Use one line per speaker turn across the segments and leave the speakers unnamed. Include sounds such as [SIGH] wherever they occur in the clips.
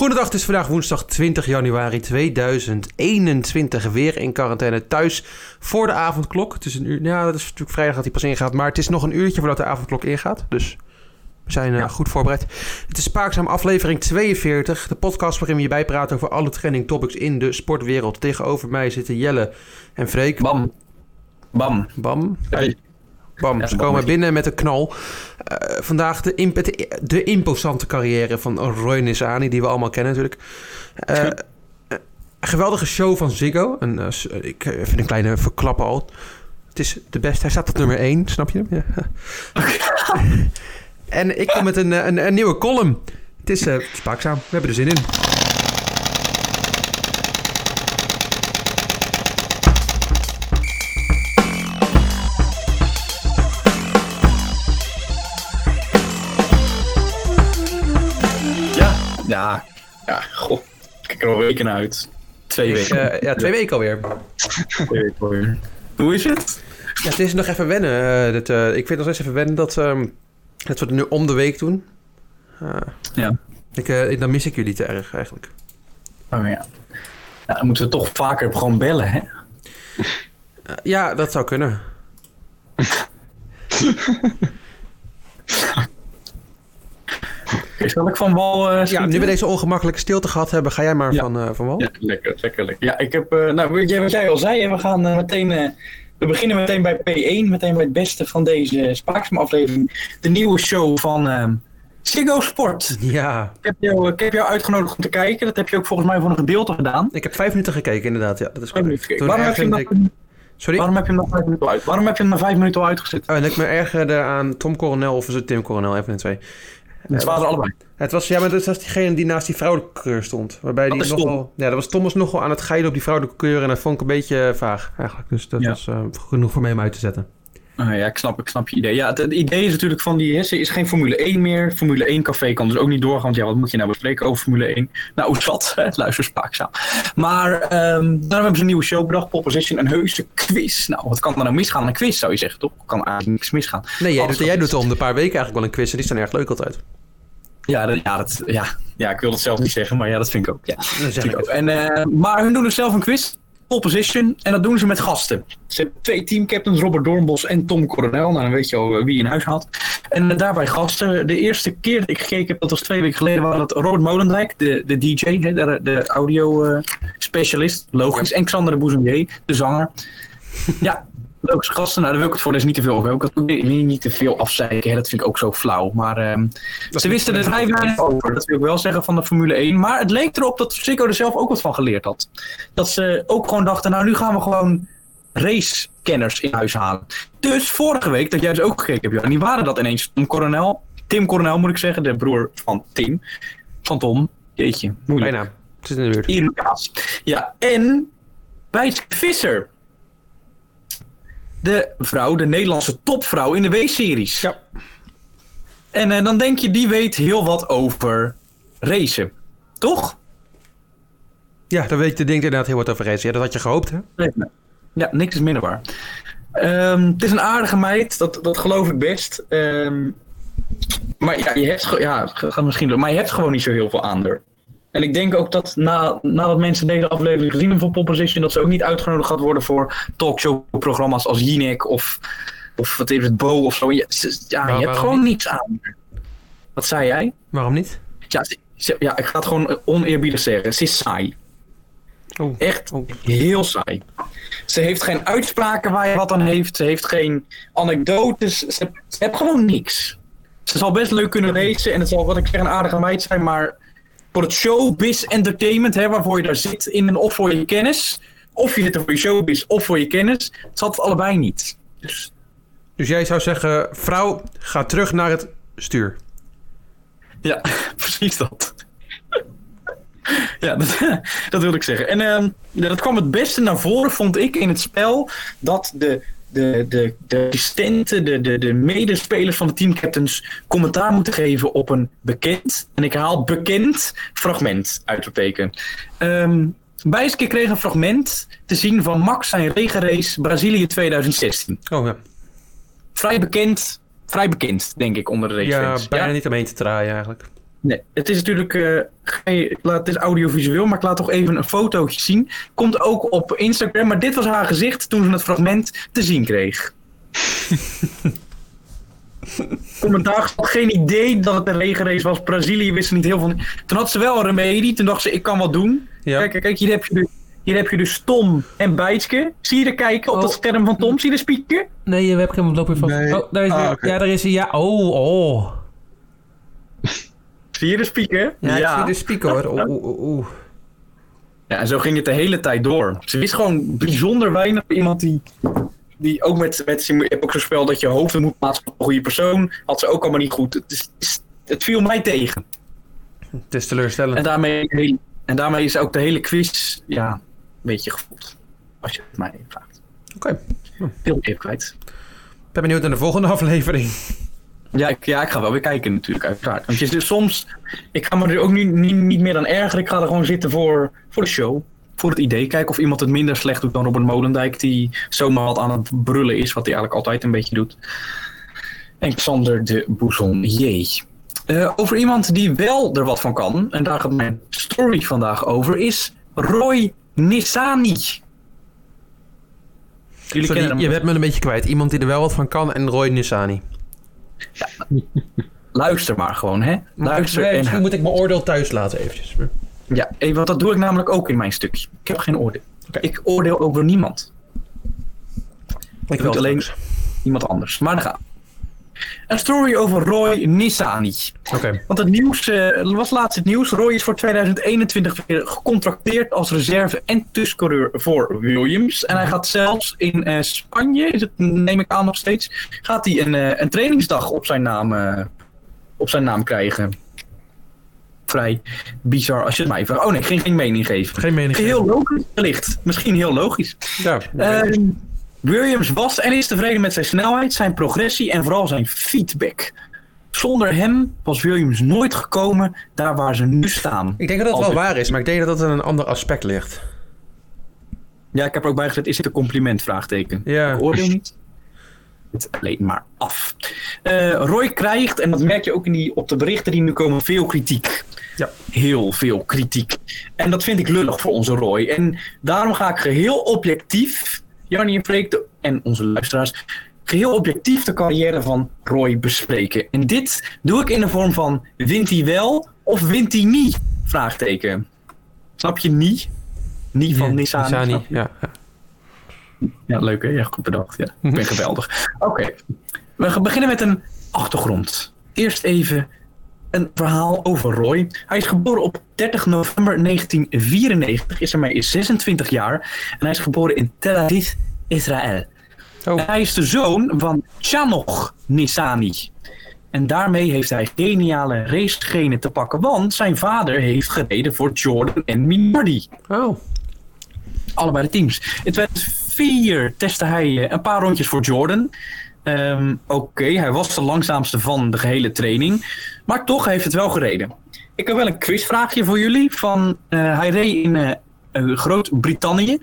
Goedendag, het is vandaag woensdag 20 januari 2021. Weer in quarantaine thuis voor de avondklok. Het is een uur, ja, dat is natuurlijk vrijdag dat hij pas ingaat. Maar het is nog een uurtje voordat de avondklok ingaat. Dus we zijn uh, goed voorbereid. Het is Spaakzaam aflevering 42. De podcast waarin we je bijpraten over alle trending topics in de sportwereld. Tegenover mij zitten Jelle en Freek.
Bam. Bam.
Bam.
Hey.
Bam, ze komen binnen met een knal. Eh, vandaag de, imp de, de imposante carrière van Roy Nissani, die we allemaal kennen natuurlijk. Eh, eh, een geweldige show van Ziggo. Een, ik vind een kleine verklappen al. Het is de beste. Hij staat op nummer 1, snap je hem? Ja. [LAUGHS] en ik kom met een, een, een nieuwe column. Het is eh, spaakzaam. We hebben er zin in.
Ja. Goh. Ik kijk er al weken naar uit. Twee weken.
eh, ja, twee weken alweer.
Twee weken alweer. Hoe is het?
Ja, het is nog even wennen. eh, eh, ik vind nog steeds even wennen dat, ehm, dat we het nu om de week doen.
Ja.
ik, ik- dan mis ik jullie te erg eigenlijk.
Oh ja. Dan moeten we toch vaker gewoon bellen, hè?
Ja, dat zou kunnen. [LAUGHS]
Oké, Zal ik van wal eh
Ja, nu we deze ongemakkelijke stilte gehad hebben, ga jij maar
Ja.
van, eh, van wal.
Ja, lekker, lekker, lekker. Ja, ik heb, eh, nou, wat jij al zei, we gaan meteen, we beginnen meteen bij P1, meteen bij het beste van deze Spaaksam-aflevering. De nieuwe show van Ziggo Sport.
Ja,
Ik heb, jou, ik heb jou uitgenodigd om te kijken, dat heb je ook volgens mij voor een gedeelte gedaan.
ik heb vijf minuten gekeken inderdaad. Ja, dat is correct.
Waarom heb, je
ik- Sorry?
waarom heb je hem dan vijf minuten al uit? Waarom heb je hem na vijf minuten al uitgezet?
Oh, en ik me ergerde aan Tom Coronel of is het Tim Coronel, even de twee.
Het waren allebei.
Het was, ja, maar dat was diegene die naast die vrouwelijke keur stond. Waarbij
Dat
die
is
nogal... Ja, dat was Thomas nogal aan het geilen op die vrouwelijke keur. En dat vond ik een beetje eh, vaag eigenlijk. Dus dat
Ja.
was eh, genoeg voor mij om uit te zetten.
Oh ja, ik snap, ik snap je idee. Ja, het, het idee is natuurlijk van die, ze is geen Formule 1 meer. Formule 1 café kan dus ook niet doorgaan, want ja, wat moet je nou bespreken over Formule 1? Nou, zat, hè, luister spaakzaam. Maar ehm daarom hebben ze een nieuwe show bedacht, Pole Position, een heuse quiz. Nou, wat kan er nou misgaan? Een quiz zou je zeggen, toch? Kan eigenlijk niks misgaan.
Nee, jij doet, jij doet om de paar weken eigenlijk wel een quiz. En die staan erg leuk altijd.
Ja, dat, ja, dat, ja, ja, ik wil het zelf niet zeggen, maar ja, dat vind ik ook. Ja. Vind
ik
ook. En, eh, maar hun doen dus zelf een quiz, pole position, en dat doen ze met gasten. Ze hebben twee teamcaptains, Robert Doornbos en Tom Coronel. Nou, dan weet je al eh, wie in huis had. En eh, daarbij gasten. De eerste keer dat ik gekeken heb, dat was twee weken geleden, was dat Robert Molendijk, de, de DJ, hè, de, de audio specialist, logisch. En Xander de de zanger. ja, leuke gasten. Nou, daar wil ik het voor dus niet te veel over hebben. Ik ook niet, te veel afzeiken, hè, dat vind ik ook zo flauw. Maar ehm, ze wisten er vrij over, dat wil ik wel zeggen, van de Formule 1. Maar het leek erop dat Ziggo er zelf ook wat van geleerd had. Dat ze ook gewoon dachten, nou nu gaan we gewoon racekenners in huis halen. Dus vorige week, dat jij dus ook gekeken hebt, Johan, die waren dat ineens Tom Coronel. Tim Coronel moet ik zeggen, de broer van Tim. Van Tom. Jeetje, moeilijk.
Bijna. Het zit in de buurt.
Irritatie. Ja, en Wijs Visser. De vrouw, de Nederlandse topvrouw in de W-series.
Ja.
En eh, dan denk je, die weet heel wat over racen. Toch?
Ja, daar weet je denkt inderdaad heel wat over racen. Ja, dat had je gehoopt, hè?
Nee, nee. Ja, niks is minder waar. Ehm, het is een aardige meid, dat, dat geloof ik best. Ehm, maar ja, je hebt, ja, gaat misschien maar je hebt gewoon niet zo heel veel aan haar. En ik denk ook dat na, nadat mensen deze aflevering gezien hebben van Pole Position, dat ze ook niet uitgenodigd gaat worden voor talkshow-programma's als Jinek of, of wat is het, Bo of zo. Ja, ze- ja
Waar-
je hebt gewoon niets aan. Wat zei jij?
Waarom niet?
Ja, ze- ja, ik ga het gewoon oneerbiedig zeggen. Ze is saai.
Oh.
Echt
Oh.
heel saai. Ze heeft geen uitspraken waar je wat aan heeft. Ze heeft geen anekdotes. Ze, ze heeft gewoon niks. Ze zal best leuk kunnen racen. En het zal, wat ik zeg, een aardige meid zijn. Maar voor het showbiz entertainment, hè, waarvoor je daar zit, in of voor je kennis. Of je zit er voor je showbiz of voor je kennis. Het zat het allebei niet. Dus
Dus jij zou zeggen, vrouw, ga terug naar het stuur.
Ja, [LAUGHS] precies dat. ja, dat, [LAUGHS] dat wilde ik zeggen. En ehm, dat kwam het beste naar voren, vond ik, in het spel. Dat de, de, de, de assistenten, de, de, de medespelers van de teamcaptains commentaar moeten geven op een bekend, en ik haal bekend, fragment uit te teken. Ehm Bijske kreeg een fragment te zien van Max zijn regenrace Brazilië 2016.
Oh ja.
Vrij bekend, vrij bekend, denk ik, onder de
Ja,
racefans.
bijna niet omheen te draaien eigenlijk.
Nee, het is natuurlijk. eh, geen- laat, het is audiovisueel, maar ik laat toch even een fotootje zien. Komt ook op Instagram, maar dit was haar gezicht toen ze het fragment te zien kreeg. [LAUGHS] Commentaar had geen idee dat het een regenrace was. Brazilië wist er niet heel veel. Toen had ze wel een remedie. Toen dacht ze, ik kan wat doen.
Ja.
Kijk, kijk, hier heb je dus, hier heb je dus Tom en Bijtske. Zie je er kijken op
Oh.
dat scherm van Tom? Zie je de speaker?
Nee, je webcam op lopen van...
Nee.
Oh, daar is
Ah.
Ja, daar is hij. Ja, oh, oh. [LAUGHS]
Zie je de speaker?
Ja, ik zie de speaker hoor. Oeh, oeh, oeh, oeh.
Ja, en zo ging het de hele tijd door. Ze wist gewoon bijzonder weinig. Iemand die, die ook met, met je hebt ook zo'n spel dat je hoofden moet plaatsen op een goede persoon. Had ze ook allemaal niet goed. Het, is, het viel mij tegen.
Het is teleurstellend.
En daarmee, en daarmee is ook de hele quiz, ja, een beetje gevoeld. Als je het mij vraagt.
Oké.
Heel even kwijt.
Ik ben benieuwd naar de volgende aflevering.
Ja ik, ja, ik ga wel weer kijken natuurlijk, uiteraard. Want je soms, ik ga me er ook nu niet, niet meer aan ergeren. Ik ga er gewoon zitten voor, voor de show. Voor het idee. Kijken of iemand het minder slecht doet dan Robert Molendijk. Die zomaar wat aan het brullen is. Wat hij eigenlijk altijd een beetje doet. En Xander de Boezonnier. Eh over iemand die wel er wat van kan. En daar gaat mijn story vandaag over. Is Roy Nissani. Jullie
Sorry, je werd me een beetje kwijt. Iemand die er wel wat van kan en Roy Nissani. [LAUGHS]
Luister maar gewoon, hè. Luister
Nee,
en
moet ik mijn oordeel thuis laten eventjes.
Ja, eh, want dat doe ik namelijk ook in mijn stukje. Ik heb geen oordeel. Ik oordeel over niemand.
Ik
het alleen iemand anders. Maar dan gaan we. Een story over Roy Nissani.
Oké.
Want het nieuws eh, was laatst het nieuws. Roy is voor 2021 weer gecontracteerd als reserve en tussencoureur voor Williams. En hij gaat zelfs in eh, Spanje, is het, neem ik aan nog steeds, gaat hij een, eh, een trainingsdag op zijn naam, op zijn naam krijgen. Vrij bizar als je het mij vraagt. Oh nee, ging geen mening geven.
Geen mening.
Heel logisch, wellicht. Misschien heel logisch.
Ja.
Williams was en is tevreden met zijn snelheid, zijn progressie en vooral zijn feedback. Zonder hem was Williams nooit gekomen daar waar ze nu staan.
ik denk dat dat wel waar is, maar ik denk dat dat in een ander aspect ligt.
Ja, ik heb er ook bij gezet, is dit een compliment? Vraagteken.
Ja.
Ik oordeel niet. Het alleen maar af. Eh, Roy krijgt, en dat merk je ook in die, op de berichten die nu komen, veel kritiek.
Ja.
Heel veel kritiek. En dat vind ik lullig voor onze Roy. En daarom ga ik geheel objectief, Jannie en Freek de- en onze luisteraars, geheel objectief de carrière van Roy bespreken. En dit doe ik in de vorm van, wint hij wel of wint hij niet? Vraagteken. Snap je niet? Niet van
Ja,
Nissan.
Ja. ja.
Ja, leuk hè? Ja, goed bedacht. Ja. Ik ben geweldig. Oké, we beginnen met een achtergrond. Eerst even een verhaal over Roy. Hij is geboren op 30 november 1994, is ermee 26 jaar. En hij is geboren in Tel Aviv, Israël.
Oh.
Hij is de zoon van Chanoch Nissani. En daarmee heeft hij geniale racegenen te pakken, want zijn vader heeft gereden voor Jordan en Minardi
Oh.
allebei de teams. In 2004 testte hij eh, een paar rondjes voor Jordan. Ehm, Oké, hij was de langzaamste van de gehele training. Maar toch heeft het wel gereden. Ik heb wel een quizvraagje voor jullie. Van, eh, hij reed in eh, eh, Groot-Brittannië.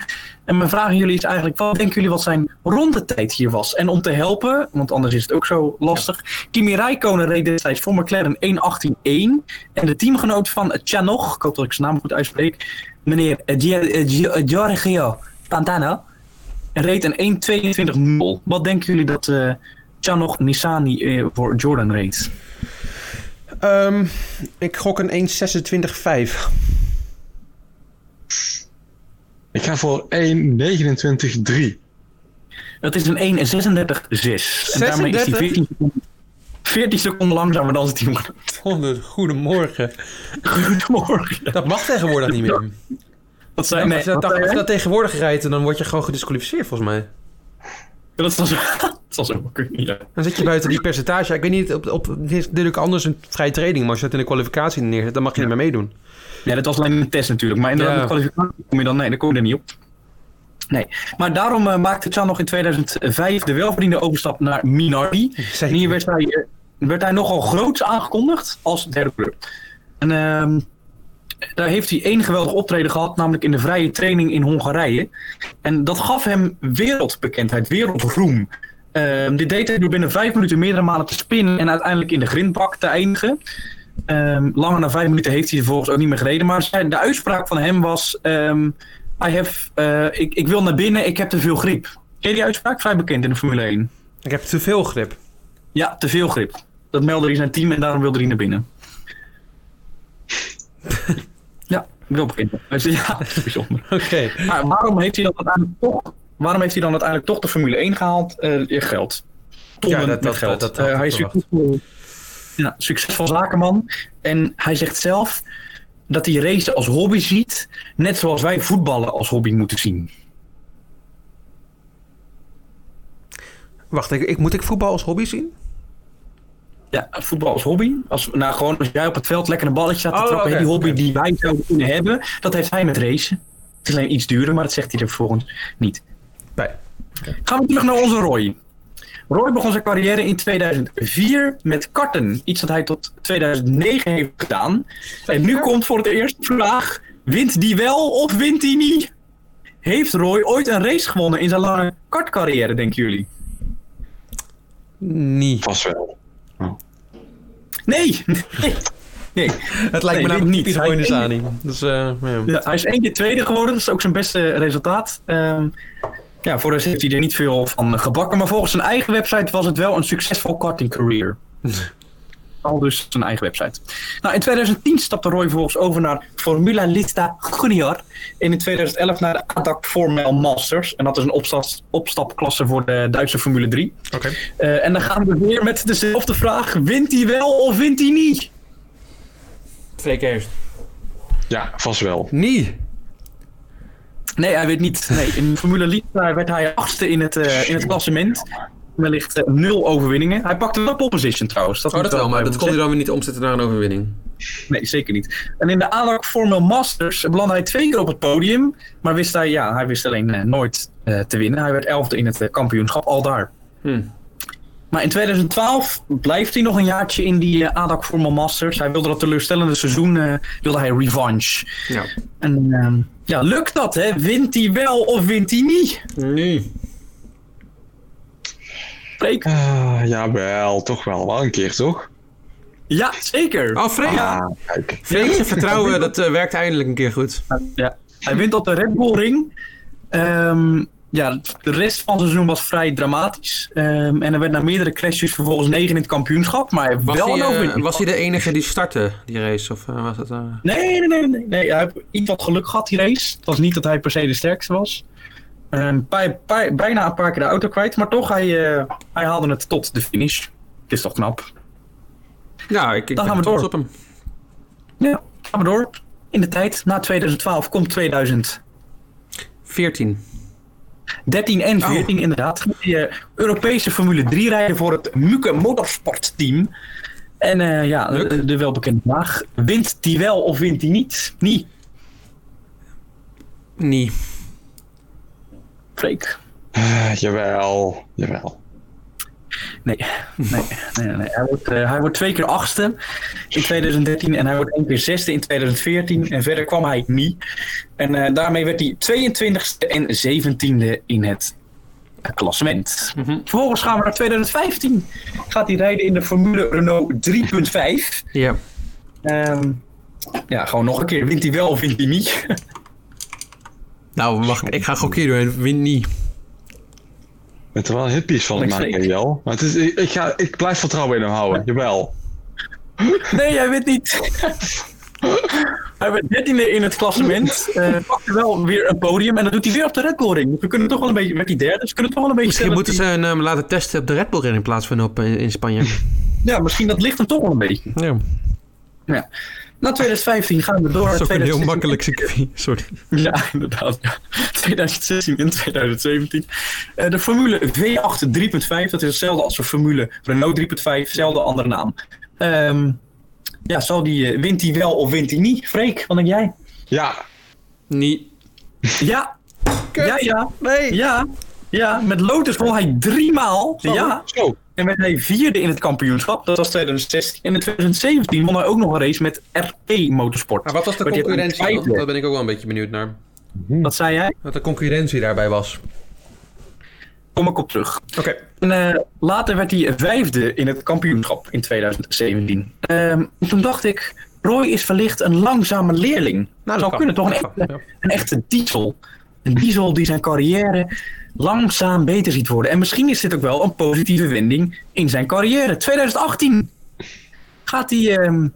En mijn vraag aan jullie is eigenlijk... wat denken jullie wat zijn rondetijd hier was? En om te helpen, want anders is het ook zo lastig... Kimi Räikkönen reed destijds voor McLaren 1.18.1. En de teamgenoot van Chanoch, ik hoop dat ik zijn naam goed uitspreek... meneer Giorgio Pantano... reed een 1.22.0. Wat denken jullie dat eh Chanoch Nissani eh, voor Jordan reed?
Ehm, ik gok een 1.26.5.
Ik ga voor 1.29.3.
Dat is een 1.36.6. En daarmee is hij 14 seconden, 14 seconden langzamer dan zijn teamgenoot.
Honderd, goedemorgen. [LAUGHS]
Goedemorgen.
Dat mag tegenwoordig niet meer. [LAUGHS] Als je dat, als je dat tegenwoordig rijdt, dan word je gewoon gedisqualificeerd volgens mij.
dat zal zo, [LAUGHS] dat zal zo kunnen, ja.
Dan zit je buiten die percentage. Ik weet niet, op, op, het is natuurlijk anders een vrije training. Maar als je dat in de kwalificatie neerzet, dan mag je niet meer meedoen.
Ja, dat was alleen een test natuurlijk. Maar in de
Ja.
kwalificatie kom je dan, nee, daar kom je er niet op. Nee, maar daarom eh, maakte Chan nog in 2005 de welverdiende overstap naar Minardi. En hier werd hij, eh, werd hij nogal groots aangekondigd als derde kleur. En ehm, daar heeft hij één geweldig optreden gehad, namelijk in de vrije training in Hongarije. En dat gaf hem wereldbekendheid, wereldroem. Ehm, dit deed hij door binnen vijf minuten meerdere malen te spinnen en uiteindelijk in de grindbak te eindigen. Ehm, langer dan vijf minuten heeft hij vervolgens ook niet meer gereden. Maar zijn, de uitspraak van hem was... ehm, I have, eh, ik, ik wil naar binnen, ik heb te veel grip. Ken je die uitspraak? Vrij bekend in de Formule 1.
Ik heb te veel grip.
Ja, te veel grip. Dat meldde hij zijn team en daarom wilde hij naar binnen. [LAUGHS] Dus ja, [LAUGHS] dat is bijzonder.
Oké.
Maar waarom heeft hij dan uiteindelijk toch, waarom heeft hij dan uiteindelijk toch de Formule 1 gehaald? Eh, je geld. Tonnen
Ja, dat-
met
dat-
geld.
dat- dat
Eh, hij is succesvol, ja, succesvol zakenman. En hij zegt zelf dat hij racen als hobby ziet. Net zoals wij voetballen als hobby moeten zien.
Wacht, ik, ik, moet ik voetbal als hobby zien?
Ja, voetbal als hobby. Als, nou, gewoon als jij op het veld lekker een balletje staat te
Oh,
trappen. die hobby die wij zouden kunnen hebben, dat heeft hij met racen. Het is alleen iets duurder, maar dat zegt hij er vervolgens niet.
Nee.
Gaan we terug naar onze Roy. Roy begon zijn carrière in 2004 met karten. Iets dat hij tot 2009 heeft gedaan. En nu komt voor het eerst de vraag: wint die wel of wint die niet? Heeft Roy ooit een race gewonnen in zijn lange kartcarrière, denken jullie?
Nee.
Vast wel.
Nee! Nee. nee.
Het lijkt
Nee,
me namelijk
niet.
niet
Hij-
Roy Sani. Dus, eh, ja.
Ja, hij is één keer tweede geworden, dat is ook zijn beste resultaat. Ehm, ja, voor de rest heeft hij er niet veel van gebakken, maar volgens zijn eigen website was het wel een succesvol karting career. [LAUGHS] Al dus zijn eigen website. Nou, in 2010 stapte Roy vervolgens over naar Formula Lista Junior. En in 2011 naar de ADAC Formel Masters. En dat is een opstap, opstapklasse voor de Duitse Formule 3.
Oké.
Eh, en dan gaan we weer met dezelfde vraag. Wint hij wel of wint hij niet?
Twee keer eerst.
Ja, vast wel.
Nee.
Nee, hij weet niet. Nee, in Formule Lista werd hij achtste in het, eh, in het klassement. Wellicht eh, nul overwinningen. Hij pakte wel pole position trouwens.
Oh, dat wel, maar dat kon hij dan weer niet omzetten naar een overwinning.
Nee, zeker niet. En in de ADAC Formel Masters belandde hij twee keer op het podium. Maar wist hij, ja, hij wist alleen eh, nooit eh, te winnen. Hij werd elfde in het kampioenschap, al daar.
Hm.
Maar in 2012 blijft hij nog een jaartje in die ADAC Formel Masters. Hij wilde dat teleurstellende seizoen, wilde hij revanche.
Ja.
En ehm, ja, lukt dat hè? Wint hij wel of wint hij niet?
Nee.
Freek?
Ah, jawel, toch wel. Wel een keer, toch?
Ja, zeker.
Oh, Freek.
Ah, kijk.
Freek, je vertrouwen, dat eh, werkt eindelijk een keer goed.
Ja. Hij wint op de Red Bull Ring. Ehm, ja, de rest van het seizoen was vrij dramatisch. Ehm, en er werd na meerdere crashes vervolgens negen in het kampioenschap. Maar
Was,
wel
hij,
een overwinning.
was hij de enige die startte, die race? Of eh, was het... eh,
Nee, nee, nee, nee, nee. Hij heeft iets wat geluk gehad, die race. Het was niet dat hij per se de sterkste was. Bij- bijna een paar keer de auto kwijt. Maar toch, hij, eh, hij haalde het tot de finish. Het is toch knap.
Ja, ik, ik
Dan gaan we door.
op hem.
Ja, gaan we door. In de tijd, na 2012 komt 2000.
14.
13 en 14 inderdaad. Gaat hij, eh, Europese Formule 3 rijden voor het Muke Motorsport team. En eh, ja, de, de welbekende vraag. Wint die wel of wint die niet? Niet.
Nee.
Freek.
Ah, jawel, jawel.
Nee, nee, nee, nee. Hij, wordt, eh, hij wordt twee keer achtste in 2013 en hij wordt één keer zesde in 2014. En verder kwam hij niet. En eh, daarmee werd hij 22e en 17e in het eh, klassement.
Mhm.
Vervolgens gaan we naar 2015. Gaat hij rijden in de Formule Renault 3.5.
Ja.
Ehm, ja, gewoon nog een keer. Wint hij wel of wint hij niet?
Nou, wacht. Ik ga gokken doen en win niet.
Ik ben er wel een hippies van
Ik
maken. Jel. Maar het is, ik, ik ga, ik blijf vertrouwen in hem houden, jawel.
Nee, hij wint niet. hij werd 13e in het klassement. eh pakte wel weer een podium. En dat doet hij weer op de Red Bull Ring. We kunnen toch wel een beetje... Werd hij derde? Dus we kunnen toch wel een beetje
Misschien moeten ze hem eh, laten testen op de Red Bull Ring in plaats van op eh, in Spanje.
Ja, misschien dat ligt hem toch wel een beetje.
Ja.
Ja. Na 2015 gaan we door
Dat is ook een heel
2016.
makkelijk circuit. Sorry. [LAUGHS]
Ja, inderdaad. ja. 2016 en 2017. Eh, de Formule V8 3.5, dat is hetzelfde als de Formule Renault 3.5, hetzelfde andere naam. Ehm, ja, zal die, eh, wint hij wel of wint hij niet? Freek, wat denk jij?
Ja,
Niet.
Ja, ja, ja,
Nee.
ja, ja. Met Lotus won hij drie maal. Ja,
zo.
En werd hij vierde in het kampioenschap. Dat was 2016. En in 2017 won hij ook nog een race met RP Motorsport.
Maar wat was de concurrentie dan? Daar ben ik ook wel een beetje benieuwd naar.
Wat zei jij?
Wat de concurrentie daarbij was.
kom ik op terug.
Oké.
En, eh, later werd hij vijfde in het kampioenschap in 2017. Ehm, toen dacht ik, Roy is wellicht een langzame leerling.
Nou, dat
Zou
kan.
kunnen, toch een
Dat kan,
echte,
ja.
een echte diesel. Een diesel die zijn carrière langzaam beter ziet worden. En misschien is dit ook wel een positieve wending in zijn carrière. 2018 gaat hij ehm,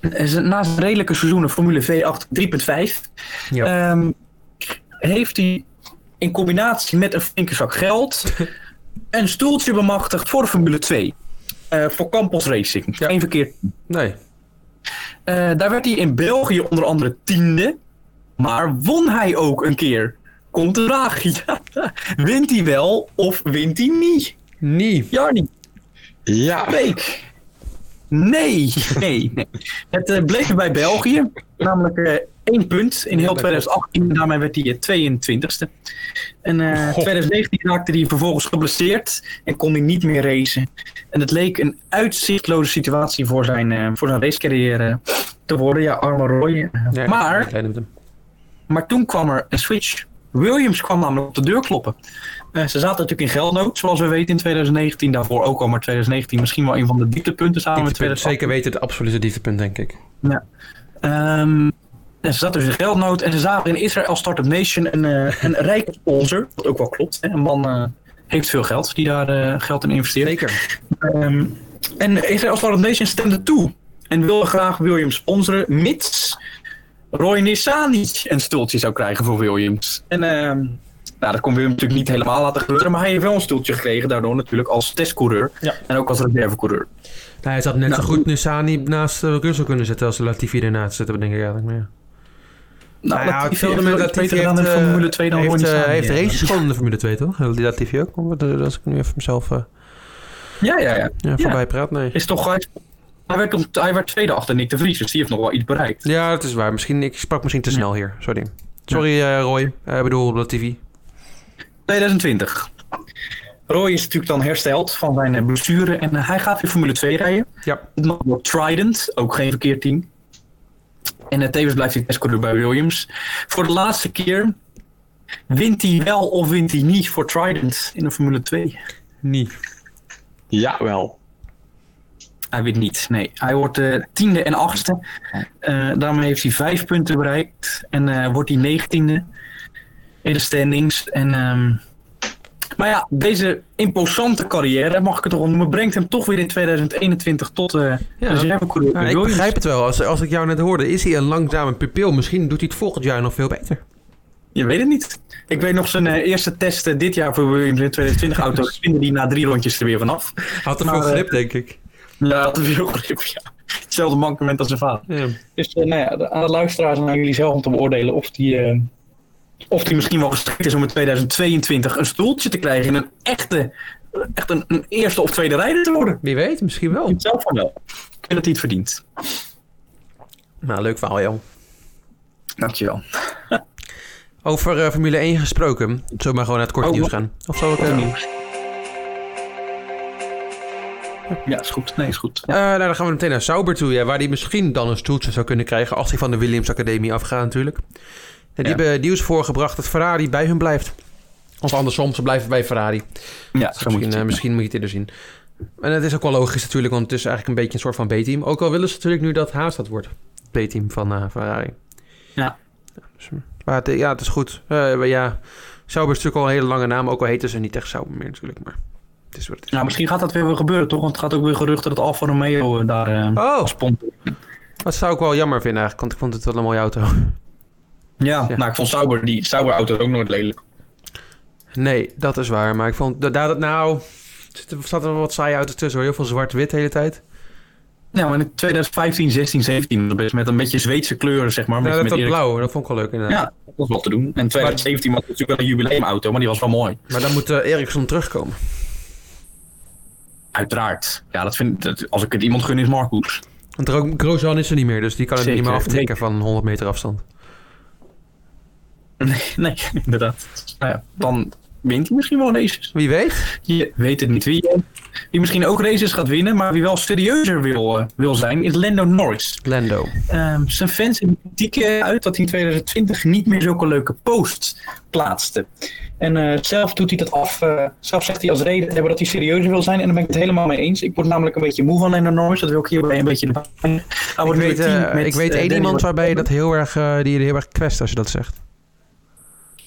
eh, na zijn redelijke seizoenen Formule V8 3.5
Ja.
Ehm, heeft hij in combinatie met een flinke zak geld [LAUGHS] een stoeltje bemachtigd voor de Formule 2. Eh, voor Campos Racing.
Ja.
Geen verkeerd.
Nee.
Eh, daar werd hij in België onder andere tiende. Maar won hij ook een keer? Komt de vraag. [LAUGHS] Ja. Wint hij wel of wint hij niet?
Nie.
Jarni,
Ja.
Bleek. Nee, nee, nee. Het eh, bleef bij België. Namelijk eh, één punt in heel 2018. Daarmee werd hij eh, 22e. En eh
Goh.
2019 raakte hij vervolgens geblesseerd. En kon hij niet meer racen. En het leek een uitzichtloze situatie voor zijn, eh, voor zijn racecarrière te worden. Ja, arme Roy.
Ja,
maar, maar toen kwam er een switch. Williams kwam namelijk op de deur kloppen. Eh, ze zaten natuurlijk in geldnood, zoals we weten in 2019. Daarvoor ook al, maar 2019 misschien wel een van de dieptepunten samen met
Dieptepunt,
2018.
Zeker weten het absolute dieptepunt, denk ik.
Ehm, en ze zaten dus in geldnood en ze zagen in Israël Startup Nation een, eh, een rijke sponsor. Wat ook wel klopt. Hè? Een man eh, heeft veel geld die daar geld in investeert.
Zeker.
Ehm, en Israël Startup Nation stemde toe. En wilde graag Williams sponsoren, mits Roy Nissani een stoeltje zou krijgen voor Williams. En ehm, nou, dat kon Williams natuurlijk niet helemaal laten gebeuren. Maar hij heeft wel een stoeltje gekregen daardoor natuurlijk als testcoureur.
Ja.
En ook als reservecoureur.
Nou, hij had net
Nou,
zo goed Nusani naast uh, Russell kunnen zetten als Latifi ernaast zetten, denk ik eigenlijk. Maar ja.
Nou,
Nou ja,
Latifi
Latifi
beter
heeft,
in
eh,
Formule 2 dan Roy
heeft, eh,
Nissany.
heeft
Ja.
races gewonnen in de Formule 2, toch? Die Latifi ook. Eh, Als ik nu even mezelf eh,
Ja, ja, ja.
ja, voorbij praat, nee.
Is toch, hij, werd, om- hij werd tweede achter Nick de Vries, dus die heeft nog wel iets bereikt.
Ja, dat is waar. Misschien, ik sprak misschien te snel hier. Sorry. Sorry, eh, Roy. Eh, Ik bedoel, Latifi.
2020. Roy is natuurlijk dan hersteld van zijn eh, blessure en hij gaat weer Formule 2 rijden.
Ja.
Het mag door Trident, ook geen verkeerd team. En eh, tevens blijft hij testcoureur bij Williams. Voor de laatste keer wint hij wel of wint hij niet voor Trident in de Formule 2.
Niet.
Jawel.
Hij wint niet, nee. Hij wordt eh, tiende en achtste. Eh, daarmee heeft hij vijf punten bereikt. En eh, wordt hij negentiende in de standings. En, ehm, maar ja, deze imposante carrière, mag ik het toch noemen, brengt hem toch weer in 2021 tot eh
Ja. ik begrijp het wel. Als, als ik jou net hoorde, is hij een langzame pupil. Misschien doet hij het volgend jaar nog veel beter.
Je weet het niet. Ik weet nog zijn eerste test dit jaar voor in 2020 auto. Spinde die na drie rondjes er weer vanaf.
Had
Maar,
veel grip, denk ik.
Ja, had grip, ja. Hetzelfde mankement als zijn vader.
Ja.
Dus eh, nou ja, aan de luisteraars en aan jullie zelf om te beoordelen of die, eh, of die misschien wel geschikt is om in 2022 een stoeltje te krijgen in een echte, echt een, een eerste of tweede rijder te worden.
Wie weet, misschien
Ik
wel.
vind zelf van wel. Ik vind dat hij het verdient.
Nou, leuk verhaal, joh.
Dankjewel.
Over eh, Formule 1 gesproken. Zullen we maar gewoon naar het korte
Oh,
nieuws gaan? Of zal ik...
Nieuws. [LAUGHS] Ja, is goed. Nee, is goed.
Eh, nou, dan gaan we meteen naar Sauber toe, ja, waar hij misschien dan een stoeltje zou kunnen krijgen als hij van de Williams Academie afgaat natuurlijk. En die
Ja.
hebben nieuws voorgebracht dat Ferrari bij hun blijft. Of andersom, ze blijven bij Ferrari.
Ja, zo moet je
Misschien,
zien.
misschien moet je het eerder zien. En het is ook wel logisch natuurlijk, want het is eigenlijk een beetje een soort van B-team. Ook al willen ze natuurlijk nu dat Haas dat wordt. Het B-team van eh, Ferrari.
Ja.
Dus, maar het, ja, het is goed. Maar ja, Sauber is natuurlijk al een hele lange naam. Ook al heten ze niet echt Sauber meer natuurlijk. Maar het is wat het is.
Nou, misschien gaat dat weer gebeuren, toch? Want het gaat ook weer geruchten dat Alfa Romeo eh, daar eh
Oh,
sponsor
dat zou ik wel jammer vinden eigenlijk. Want ik vond het wel een mooie auto. [LAUGHS]
Ja,
Ja.
nou, ik vond Sauber, die Sauber-auto ook nooit lelijk.
Nee, dat is waar. Maar ik vond... dat dat nou... Er zat er wel wat saaie auto's tussen hoor. Heel veel zwart-wit de hele tijd.
Ja, maar in 2015, 16, 17, best met een beetje Zweedse kleuren, zeg maar.
Ja,
met,
dat,
met
dat
Erik-
blauw, dat vond ik wel leuk inderdaad.
Ja, dat was wel te doen. En 2017 was natuurlijk wel een jubileumauto, maar die was wel mooi.
Maar dan moet uh, Ericsson terugkomen.
Uiteraard. Ja, dat vind dat, als ik het iemand gun, is Marcus.
Want Gro- Grosjean is er niet meer, dus die kan het niet meer aftikken van 100 meter afstand. [LAUGHS]
Nee, nee, inderdaad. Nou ja, dan wint hij misschien wel races.
Wie weet?
Je weet het niet wie. die misschien ook races gaat winnen, maar wie wel serieuzer wil, eh, wil zijn, is Lando Norris.
Lando.
Ehm, zijn fans in kritiek eh, uit dat hij in 2020 niet meer zulke leuke posts plaatste. En eh, zelf doet hij dat af. eh, zelf zegt hij als reden hebben dat hij serieuzer wil zijn. En daar ben ik het helemaal mee eens. Ik word namelijk een beetje moe van Lando Norris. Dat wil ik hierbij een beetje
Ik weet, eh,
met,
ik weet
eh,
één iemand waarbij dat heel erg, eh, die je heel erg kwest als je dat zegt.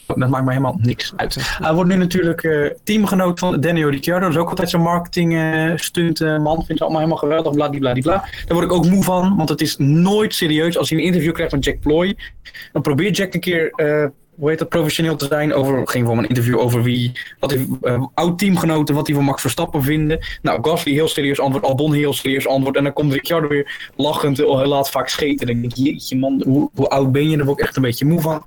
Dat maakt me helemaal niks uit. Hij wordt nu natuurlijk eh, teamgenoot van Daniel Ricciardo. Dat is ook altijd zo'n marketing eh, stunt eh, man. Vindt ze allemaal helemaal geweldig. Bladibladibla. Daar word ik ook moe van. Want het is nooit serieus. Als hij een interview krijgt van Jack Ploy. Dan probeert Jack een keer... hoe heet dat, professioneel te zijn. Over, ging voor een interview over wie, wat hij, oud teamgenoten, wat hij van Max Verstappen vinden. Nou, Gasly heel serieus antwoord, Albon heel serieus antwoord. En dan komt Ricciardo weer lachend, eh, hij laat vaak scheten. Dan denk ik, jeetje man, hoe, hoe oud ben je? Daar word ik echt een beetje moe van.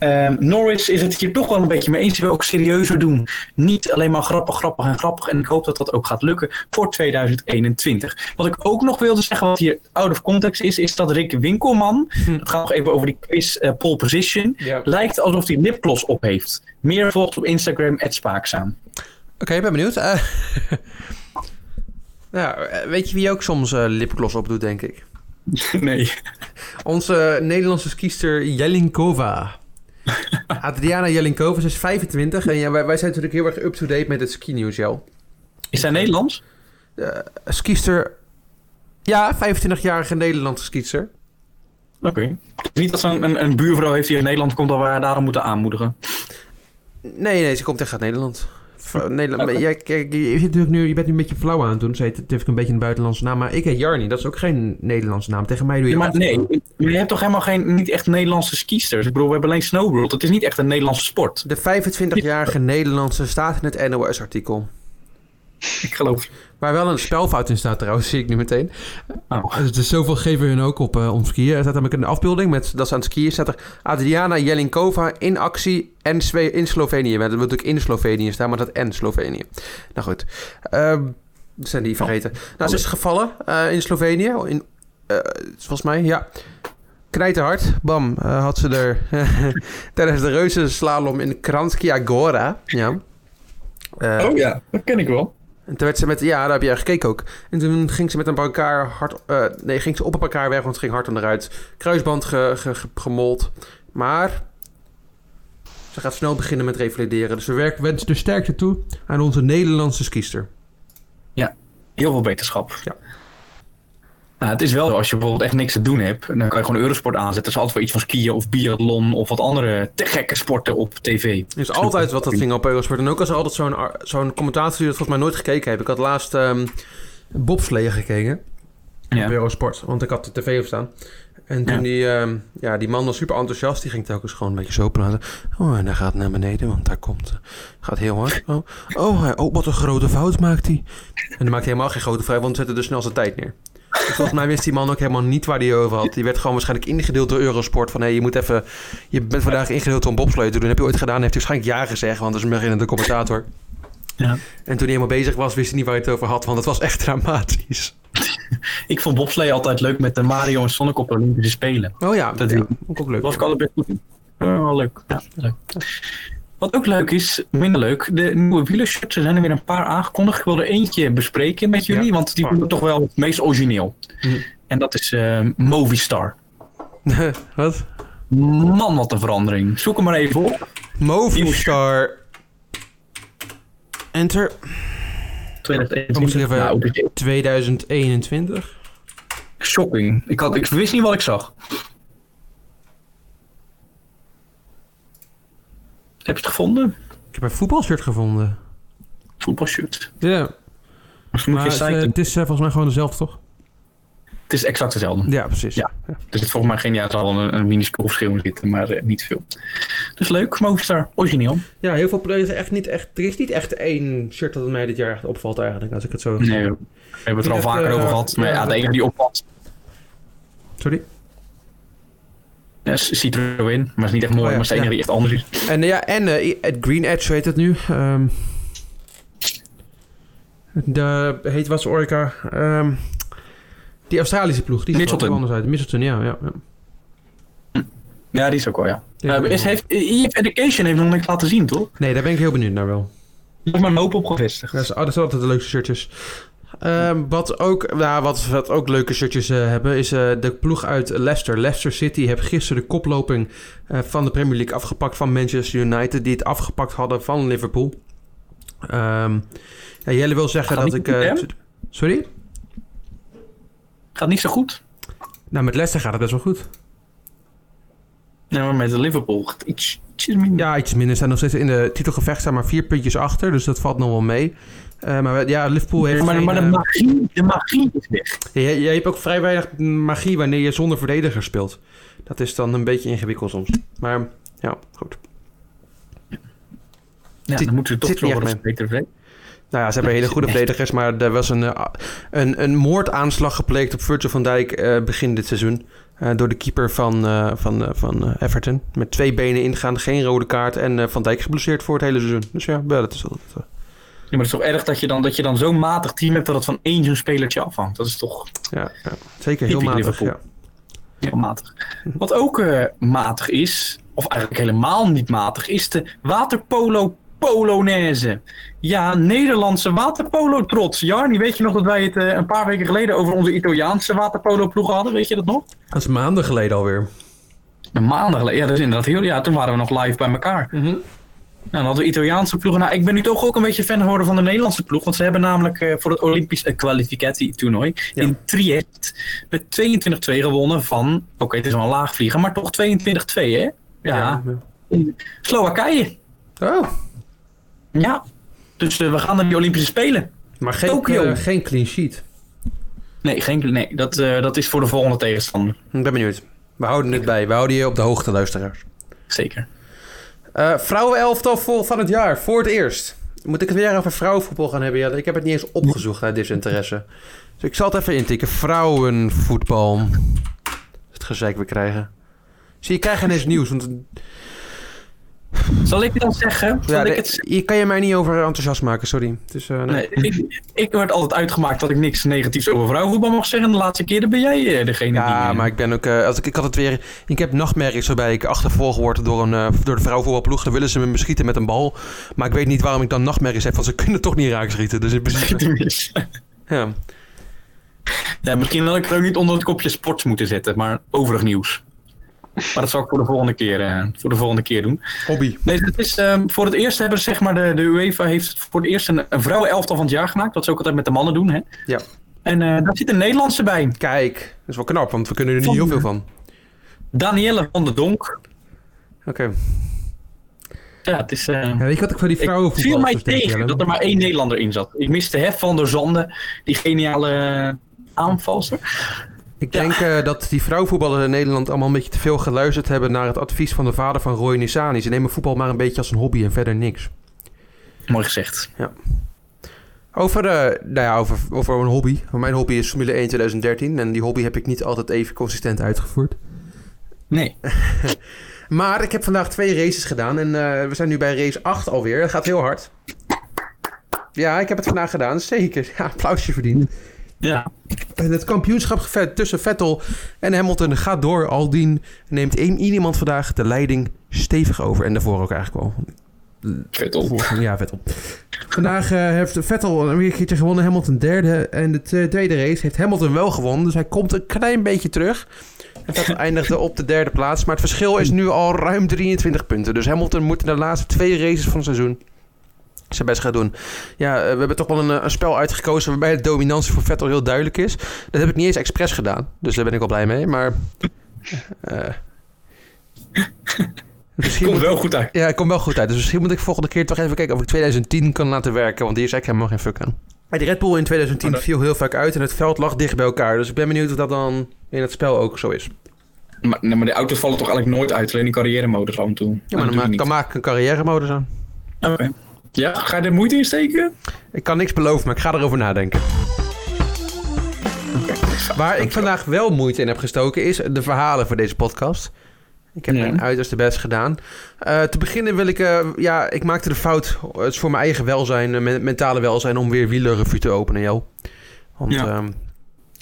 Ehm, Norris is het hier toch wel een beetje mee eens. Hij wil ook serieuzer doen. Niet alleen maar grappig, grappig en grappig. En ik hoop dat dat ook gaat lukken voor 2021. Wat ik ook nog wilde zeggen, wat hier out of context is, is dat Rick Winkelman, het gaat nog even over die quiz eh, pole position,
Ja.
lijkt alsof hij lipgloss op heeft. Meer volgt op Instagram, Spaakzaam.
Oké, ik ben benieuwd. Eh, [LAUGHS] ja, weet je wie ook soms eh lipgloss opdoet, denk ik? [LAUGHS]
nee.
Onze Nederlandse skiester Jelinkova. Adriana Jelinkova, ze is 25. En ja, wij, wij zijn natuurlijk heel erg up-to-date met het ski-nieuws, Jel.
Is hij Nederlands?
Skiester... Ja, 25-jarige Nederlandse skiester.
Oké. Niet dat ze een, een, een buurvrouw heeft die uit Nederland komt, dat we haar daarom moeten aanmoedigen.
Nee, nee, ze komt echt uit Nederland. Nederland kijk, je, nu, je bent nu een beetje flauw aan het doen. Ze heet, het heeft een beetje een buitenlandse naam. Maar ik heet Jarni, dat is ook geen Nederlandse naam. Tegen mij doe je
Ja, maar nee, je hebt toch helemaal geen, niet echt Nederlandse skiesters? Ik bedoel, we hebben alleen snowboard. Het is niet echt een Nederlandse sport.
De 25-jarige Nederlandse staat in het NOS-artikel.
Ik geloof je.
Waar wel een spelfout in staat trouwens, zie ik nu meteen.
Oh.
Dus er zoveel geven hun ook op uh, om skiën. Er staat namelijk een afbeelding met dat ze aan het skiën. staat er Adriana Jelinkova in actie en in Slovenië. Dat wil natuurlijk in Slovenië staan, maar dat en Slovenië. Nou goed. Ehm zijn die vergeten. Nou, ze is gevallen eh, in Slovenië. In, eh, volgens mij, ja. Knijterhard. Bam. eh, had ze er [LAUGHS] tijdens de reuze slalom in Kranjska Gora. Ja. Eh,
oh ja, dat ken ik wel.
En toen werd ze met, ja, daar heb jij gekeken ook. En toen ging ze met een brancard hard, eh, nee, ging ze op brancard weg, want het ging hard onderuit. Kruisband ge, ge, ge- gemold. Maar ze gaat snel beginnen met revalideren. Dus we wensen de sterkte toe aan onze Nederlandse skiester.
Heel veel beterschap.
Ja.
Nou, het is wel zo, als je bijvoorbeeld echt niks te doen hebt, dan kan je gewoon Eurosport aanzetten. Er is altijd wel iets van skiën of biathlon of wat andere te gekke sporten op tv.
Er is altijd wat dat ging op Eurosport. En ook als er altijd zo'n zo'n commentator die dat volgens mij nooit gekeken heeft. Ik had laatst ehm bobsleeën gekeken.
Ja.
op Eurosport, want ik had de tv op staan. En toen
Ja.
die, ehm, ja, die man was super enthousiast. Die ging telkens gewoon een beetje zo praten. Oh, en hij gaat naar beneden, want daar komt... eh, gaat heel hard. Oh, oh, hij, oh, wat een grote fout maakt hij. En dan maakte hij helemaal geen grote fout, want zette de snelste tijd neer. Volgens mij wist die man ook helemaal niet waar hij over had. Die werd gewoon waarschijnlijk ingedeeld door Eurosport. Van, hé, je moet even... Je bent vandaag ingedeeld om bobsleeën te doen. Heb je ooit gedaan? Heeft hij waarschijnlijk ja gezegd, want dat is een beginnende commentator.
Ja.
En toen hij helemaal bezig was, wist hij niet waar hij het over had. Want het was echt dramatisch. [LAUGHS]
Ik vond bobslee altijd leuk met de Mario en Sonic op de Olympische Spelen.
Oh ja,
Dat
ja, ook, leuk.
was ik allebei goed in. Ja, leuk. Ja, leuk. Wat ook leuk is, minder leuk, de nieuwe wielershirts. Er zijn er weer een paar aangekondigd. Ik wil er eentje bespreken met jullie,
Ja.
want die ik toch wel het meest origineel.
Hm.
En dat is eh Movistar. [LAUGHS]
Wat?
Man, wat een verandering. Zoek hem maar even op.
Movistar. Enter
2021.
even-
Nou, dit is
2021.
shocking. Ik, had, ik wist niet wat ik zag. Heb je het gevonden?
Ik heb een voetbalshirt gevonden.
Voetbalshirt.
Ja,
Misschien moet
maar
je
het, eh, het is eh, volgens mij gewoon dezelfde, toch?
Het is exact hetzelfde.
Ja, precies.
Ja. Er zit volgens mij geen, ja, zal wel een, een minuscuul verschil in zitten, maar eh, niet veel. Dus leuk, Movistar, origineel.
Ja, heel veel er is echt niet echt. Er is niet echt één shirt dat mij dit jaar echt opvalt eigenlijk, als ik het zo.
Nee, we hebben het er al vaker over gehad. Maar
ja,
ja, de enige die opvalt
Sorry.
Is Citroën. Maar is niet echt mooi,
Oh ja,
maar is de enige
ja.
die echt anders is.
En eh, ja, en eh, het Green Edge heet het nu. Ehm de heet wat Orica. Ehm die Australische ploeg. Die is
Mitchelton.
wel anders uit. Mitchelton, ja. ja, ja.
Ja, die is ook wel, ja.
Ja,
Eh, is, heeft, EF Education heeft nog niks laten zien, toch?
Nee, daar ben ik heel benieuwd naar wel.
Er is maar een hoop op gevestigd.
Dat, is, oh, dat zijn altijd de leukste shirtjes. Ehm, wat, ook, nou, wat, wat ook leuke shirtjes eh, hebben, is eh, de ploeg uit Leicester. Leicester City heeft gisteren de koploping eh, van de Premier League afgepakt van Manchester United, die het afgepakt hadden van Liverpool. Ehm ja, Jelle wil zeggen
Gaat
dat ik.
goed,
sorry?
Gaat niet zo goed.
Nou, met Leicester gaat het best wel goed.
Nee, maar met Liverpool iets, ietsjes minder.
Ja, iets minder. Zijn nog steeds in de titelgevecht staan maar vier puntjes achter, dus dat valt nog wel mee. Eh, maar ja, Liverpool heeft.
maar,
geen,
maar de,
eh,
magie, de magie is weg.
Je, je hebt ook vrij weinig magie wanneer je zonder verdediger speelt. Dat is dan een beetje ingewikkeld soms. Maar ja, goed.
Ja, dan moeten we toch zorgen dat ze beter.
Nou ja, ze hebben hele goede verdedigers, maar er was een, eh, een, een moordaanslag gepleegd op Virgil van Dijk begin dit seizoen. Eh, door de keeper van, eh, van, eh, van Everton. Met twee benen ingaan, geen rode kaart en Van Dijk geblesseerd voor het hele seizoen. Dus ja, ja, dat is eh,
Ja, maar het is toch erg dat je dan, dat je dan zo'n matig team hebt dat het van één zo'n spelertje afhangt. Dat is toch
ja, ja, zeker heel matig.
Liverpool.
Ja.
heel matig. Wat ook matig is, of eigenlijk helemaal niet matig, is de waterpolo Polonaise. Ja, Nederlandse waterpolo trots. Jarni, weet je nog dat wij het eh, een paar weken geleden over onze Italiaanse waterpolo ploeg hadden? Weet je dat nog?
Dat is maanden geleden alweer.
Een maand geleden. Ja, dat is inderdaad heel. Ja, toen waren we nog live bij elkaar.
Mhm.
Nou, dan hadden we Italiaanse ploegen. Nou, ik ben nu toch ook een beetje fan geworden van de Nederlandse ploeg. Want ze hebben namelijk eh, voor het Olympisch uh, kwalificatietoernooi
Ja.
in Triest met 22-2 gewonnen van... Oké, het is wel een laag vliegen, maar toch 22-2, hè? Ja,
ja.
Slowakije.
Oh,
Ja. Dus eh, we gaan naar die Olympische Spelen.
maar geen, eh, geen clean sheet.
Nee, geen, nee dat, eh, dat is voor de volgende tegenstander.
Ik ben benieuwd. We houden het bij. We houden je op de hoogte, luisteraars.
Zeker.
Eh vrouwenelftal vol van het jaar, voor het eerst. Moet ik het weer over vrouwenvoetbal gaan hebben? Ja, ik heb het niet eens opgezocht uit desinteresse. Dus ik zal het even intikken. Vrouwenvoetbal. Het gezeik weer krijgen. Zie je, ik krijg ineens nieuws. Want
Zal ik dan zeggen?
Ja,
ik het
hier kan je mij niet over enthousiast maken, sorry. Dus, nee.
Nee, ik, ik word altijd uitgemaakt dat ik niks negatiefs over vrouwenvoetbal mag zeggen. De laatste keer ben jij eh, degene die...
Ja,
eh,
maar ik ben ook. als ik, ik had het weer. Ik heb nachtmerries waarbij ik achtervolgen word door, een, eh, door de vrouwenvoetbalploeg. Dan willen ze me beschieten met een bal. Maar ik weet niet waarom ik dan nachtmerries heb. Want ze [LAUGHS] kunnen toch niet raak schieten. Dus
mis.
ja.
Ja, misschien had ik het ook niet onder het kopje sports moeten zetten, maar overig nieuws. Maar dat zal ik voor de volgende keer, eh, voor de volgende keer doen.
Hobby.
Nee, het is, ehm, voor het eerst hebben ze, zeg maar, de, de UEFA heeft voor het eerst een, een vrouwenelftal van het jaar gemaakt. Wat ze ook altijd met de mannen doen, hè?
Ja.
En eh, daar zit een Nederlandse bij.
Kijk, dat is wel knap, want we kunnen er niet heel veel van.
Danielle van der Donk.
Oké.
Ja, het is... eh,
Ja, weet je wat ik van die vrouwenvoetbal
viel mij tegen dat er maar één Nederlander in zat. Ik miste Hef van der Zande, die geniale aanvalster.
Ik denk eh, dat die vrouwenvoetballers in Nederland allemaal een beetje te veel geluisterd hebben naar het advies van de vader van Roy Nissani. Ze nemen voetbal maar een beetje als een hobby en verder niks.
Mooi gezegd.
Over, eh, nou ja, over, over een hobby. Mijn hobby is Formule 1 2013 en die hobby heb ik niet altijd even consistent uitgevoerd.
Nee. [LAUGHS]
Maar ik heb vandaag twee races gedaan en eh, we zijn nu bij race 8 alweer. Dat gaat heel hard. Ja, ik heb het vandaag gedaan, zeker. Ja, applausje verdiend.
Ja.
En het kampioenschap tussen Vettel en Hamilton gaat door. Aldien neemt één iemand vandaag de leiding stevig over. En daarvoor ook eigenlijk wel.
Vettel.
Ja, Vettel. Vandaag eh, heeft Vettel een keertje gewonnen. Hamilton derde. En de tweede race heeft Hamilton wel gewonnen. Dus hij komt een klein beetje terug. En Vettel [LAUGHS] eindigde op de derde plaats. Maar het verschil is nu al ruim 23 punten. Dus Hamilton moet in de laatste twee races van het seizoen zijn best gaan doen. Ja, eh, we hebben toch wel een, eh, een spel uitgekozen waarbij de dominantie voor Vettel heel duidelijk is. Dat heb ik niet eens expres gedaan. Dus daar ben ik wel blij mee. Maar... eh [LAUGHS] misschien
Komt
moet-
wel goed uit.
ja, het komt wel goed uit. Dus misschien moet ik volgende keer toch even kijken of ik 2010 kan laten werken. Want die is eigenlijk helemaal geen fuck aan. Maar die Red Bull in 2010
Maar dat-
viel heel vaak uit en het veld lag dicht bij elkaar. Dus ik ben benieuwd of dat dan in het spel ook zo is.
Maar, nee, maar de auto's vallen toch eigenlijk nooit uit, alleen die carrière-modus af en toe.
Ja, maar dan, maak, dan maak ik een carrière modus aan.
Oké. Ja, ga je er moeite in steken?
Ik kan niks beloven, maar ik ga erover nadenken. Waar ik vandaag wel moeite in heb gestoken is de verhalen voor deze podcast. Ik heb
Ja.
mijn uiterste best gedaan. Eh, te beginnen wil ik... eh, ja, ik maakte de fout. Het is voor mijn eigen welzijn, eh, men- mentale welzijn... om weer wielerrevue te openen, joh. Want
Ja.
ehm,